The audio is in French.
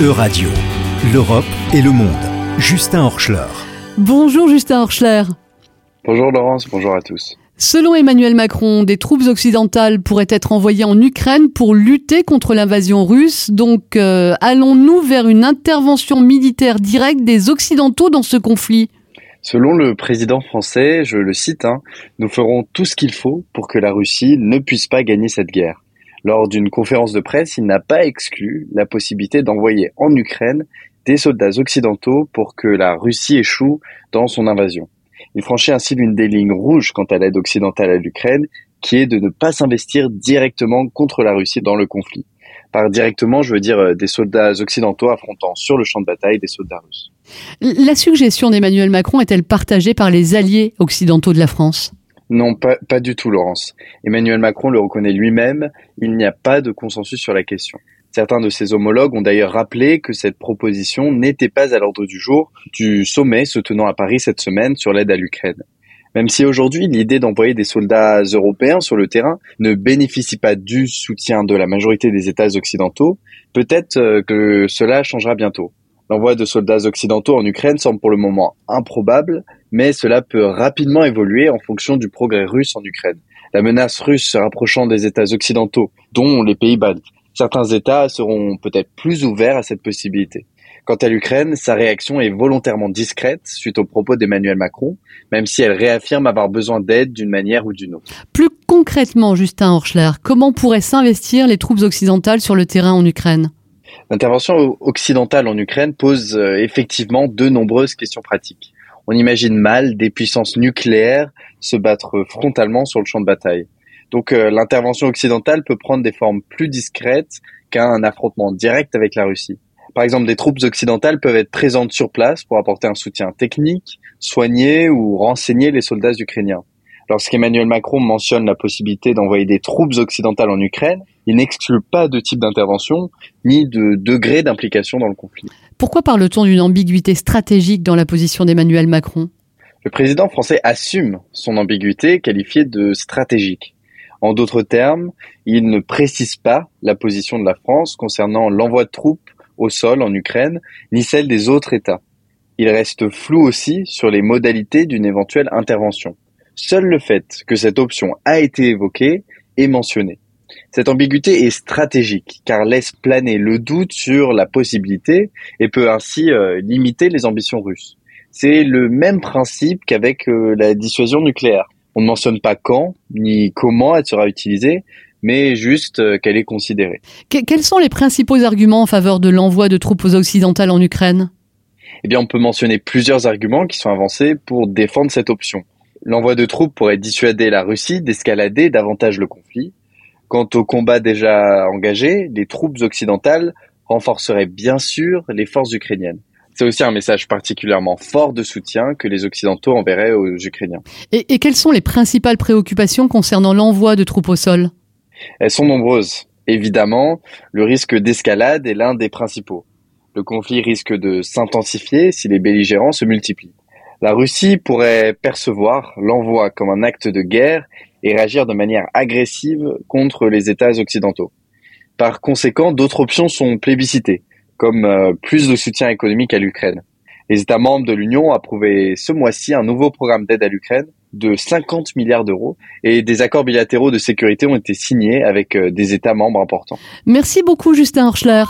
E-Radio, l'Europe et le monde. Justin Horschler. Bonjour Justin Horschler. Bonjour Laurence, bonjour à tous. Selon Emmanuel Macron, des troupes occidentales pourraient être envoyées en Ukraine pour lutter contre l'invasion russe. Donc, euh, allons-nous vers une intervention militaire directe des Occidentaux dans ce conflit? Selon le président français, je le cite, hein, nous ferons tout ce qu'il faut pour que la Russie ne puisse pas gagner cette guerre. Lors d'une conférence de presse, il n'a pas exclu la possibilité d'envoyer en Ukraine des soldats occidentaux pour que la Russie échoue dans son invasion. Il franchit ainsi l'une des lignes rouges quant à l'aide occidentale à l'Ukraine, qui est de ne pas s'investir directement contre la Russie dans le conflit. Par directement, je veux dire euh, des soldats occidentaux affrontant sur le champ de bataille des soldats russes. La suggestion d'Emmanuel Macron est-elle partagée par les alliés occidentaux de la France? Non, pas, du tout, Laurence. Emmanuel Macron le reconnaît lui-même, il n'y a pas de consensus sur la question. Certains de ses homologues ont d'ailleurs rappelé que cette proposition n'était pas à l'ordre du jour du sommet se tenant à Paris cette semaine sur l'aide à l'Ukraine. Même si aujourd'hui l'idée d'envoyer des soldats européens sur le terrain ne bénéficie pas du soutien de la majorité des États occidentaux, peut-être euh, que cela changera bientôt. L'envoi de soldats occidentaux en Ukraine semble pour le moment improbable, mais cela peut rapidement évoluer en fonction du progrès russe en Ukraine. La menace russe se rapprochant des États occidentaux, dont les pays baltes. Certains États seront peut-être plus ouverts à cette possibilité. Quant à l'Ukraine, sa réaction est volontairement discrète suite aux propos d'Emmanuel Macron, même si elle réaffirme avoir besoin d'aide d'une manière ou d'une autre. Plus concrètement, Justin Horschler, comment pourraient s'investir les troupes occidentales sur le terrain en Ukraine? L'intervention occidentale en Ukraine pose euh, effectivement de nombreuses questions pratiques. On imagine mal des puissances nucléaires se battre frontalement sur le champ de bataille. Donc euh, l'intervention occidentale peut prendre des formes plus discrètes qu'un affrontement direct avec la Russie. Par exemple, des troupes occidentales peuvent être présentes sur place pour apporter un soutien technique, soigner ou renseigner les soldats ukrainiens. Lorsqu'Emmanuel Macron mentionne la possibilité d'envoyer des troupes occidentales en Ukraine, il n'exclut pas de type d'intervention ni de degré d'implication dans le conflit. Pourquoi parle-t-on d'une ambiguïté stratégique dans la position d'Emmanuel Macron? Le président français assume son ambiguïté qualifiée de stratégique. En d'autres termes, il ne précise pas la position de la France concernant l'envoi de troupes au sol en Ukraine, ni celle des autres États. Il reste flou aussi sur les modalités d'une éventuelle intervention. Seul le fait que cette option a été évoquée est mentionné. Cette ambiguïté est stratégique car laisse planer le doute sur la possibilité et peut ainsi euh, limiter les ambitions russes. C'est le même principe qu'avec euh, la dissuasion nucléaire. On ne mentionne pas quand ni comment elle sera utilisée, mais juste euh, qu'elle est considérée. quels sont les principaux arguments en faveur de l'envoi de troupes occidentales en Ukraine? Eh bien, on peut mentionner plusieurs arguments qui sont avancés pour défendre cette option. L'envoi de troupes pourrait dissuader la Russie d'escalader davantage le conflit. Quant au combat déjà engagé, les troupes occidentales renforceraient bien sûr les forces ukrainiennes. C'est aussi un message particulièrement fort de soutien que les Occidentaux enverraient aux Ukrainiens. Et, et quelles sont les principales préoccupations concernant l'envoi de troupes au sol? Elles sont nombreuses. Évidemment, le risque d'escalade est l'un des principaux. Le conflit risque de s'intensifier si les belligérants se multiplient. La Russie pourrait percevoir l'envoi comme un acte de guerre et réagir de manière agressive contre les États occidentaux. Par conséquent, d'autres options sont plébiscitées, comme euh, plus de soutien économique à l'Ukraine. Les États membres de l'Union ont approuvé ce mois-ci un nouveau programme d'aide à l'Ukraine de 50 milliards d'euros et des accords bilatéraux de sécurité ont été signés avec euh, des États membres importants. Merci beaucoup Justin Horschler.